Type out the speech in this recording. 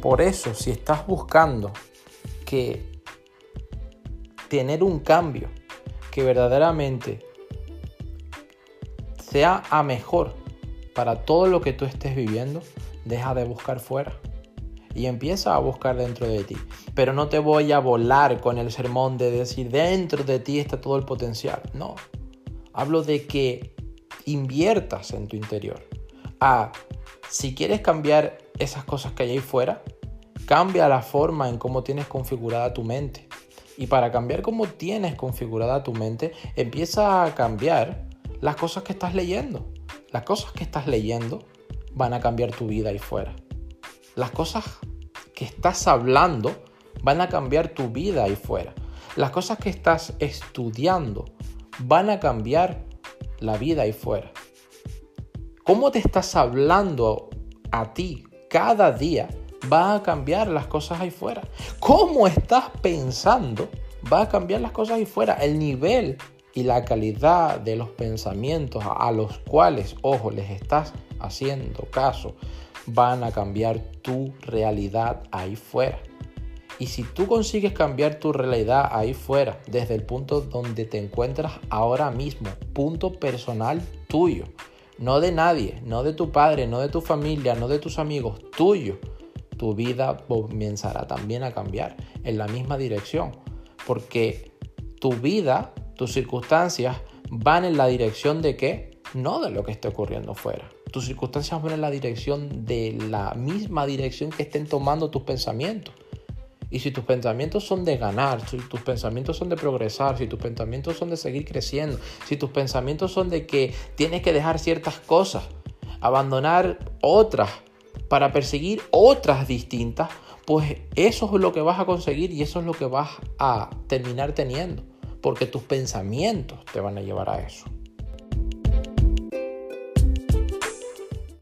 Por eso, si estás buscando que tener un cambio que verdaderamente sea a mejor para todo lo que tú estés viviendo, deja de buscar fuera y empieza a buscar dentro de ti. Pero no te voy a volar con el sermón de decir dentro de ti está todo el potencial. No. Hablo de que inviertas en tu interior. Ah, si quieres cambiar esas cosas que hay ahí fuera, cambia la forma en cómo tienes configurada tu mente. Y para cambiar cómo tienes configurada tu mente, empieza a cambiar las cosas que estás leyendo. Las cosas que estás leyendo van a cambiar tu vida ahí fuera. Las cosas que estás hablando van a cambiar tu vida ahí fuera. Las cosas que estás estudiando van a cambiar la vida ahí fuera. ¿Cómo te estás hablando a ti cada día va a cambiar las cosas ahí fuera? ¿Cómo estás pensando va a cambiar las cosas ahí fuera? El nivel y la calidad de los pensamientos a los cuales, ojo, les estás haciendo caso, van a cambiar tu realidad ahí fuera. Y si tú consigues cambiar tu realidad ahí fuera, desde el punto donde te encuentras ahora mismo, punto personal tuyo, no de nadie, no de tu padre, no de tu familia, no de tus amigos, tuyo, tu vida comenzará también a cambiar en la misma dirección. Porque tu vida, tus circunstancias van en la dirección de qué? No de lo que esté ocurriendo fuera. Tus circunstancias van en la dirección de la misma dirección que estén tomando tus pensamientos. Y si tus pensamientos son de ganar, si tus pensamientos son de progresar, si tus pensamientos son de seguir creciendo, si tus pensamientos son de que tienes que dejar ciertas cosas, abandonar otras para perseguir otras distintas, pues eso es lo que vas a conseguir y eso es lo que vas a terminar teniendo, porque tus pensamientos te van a llevar a eso.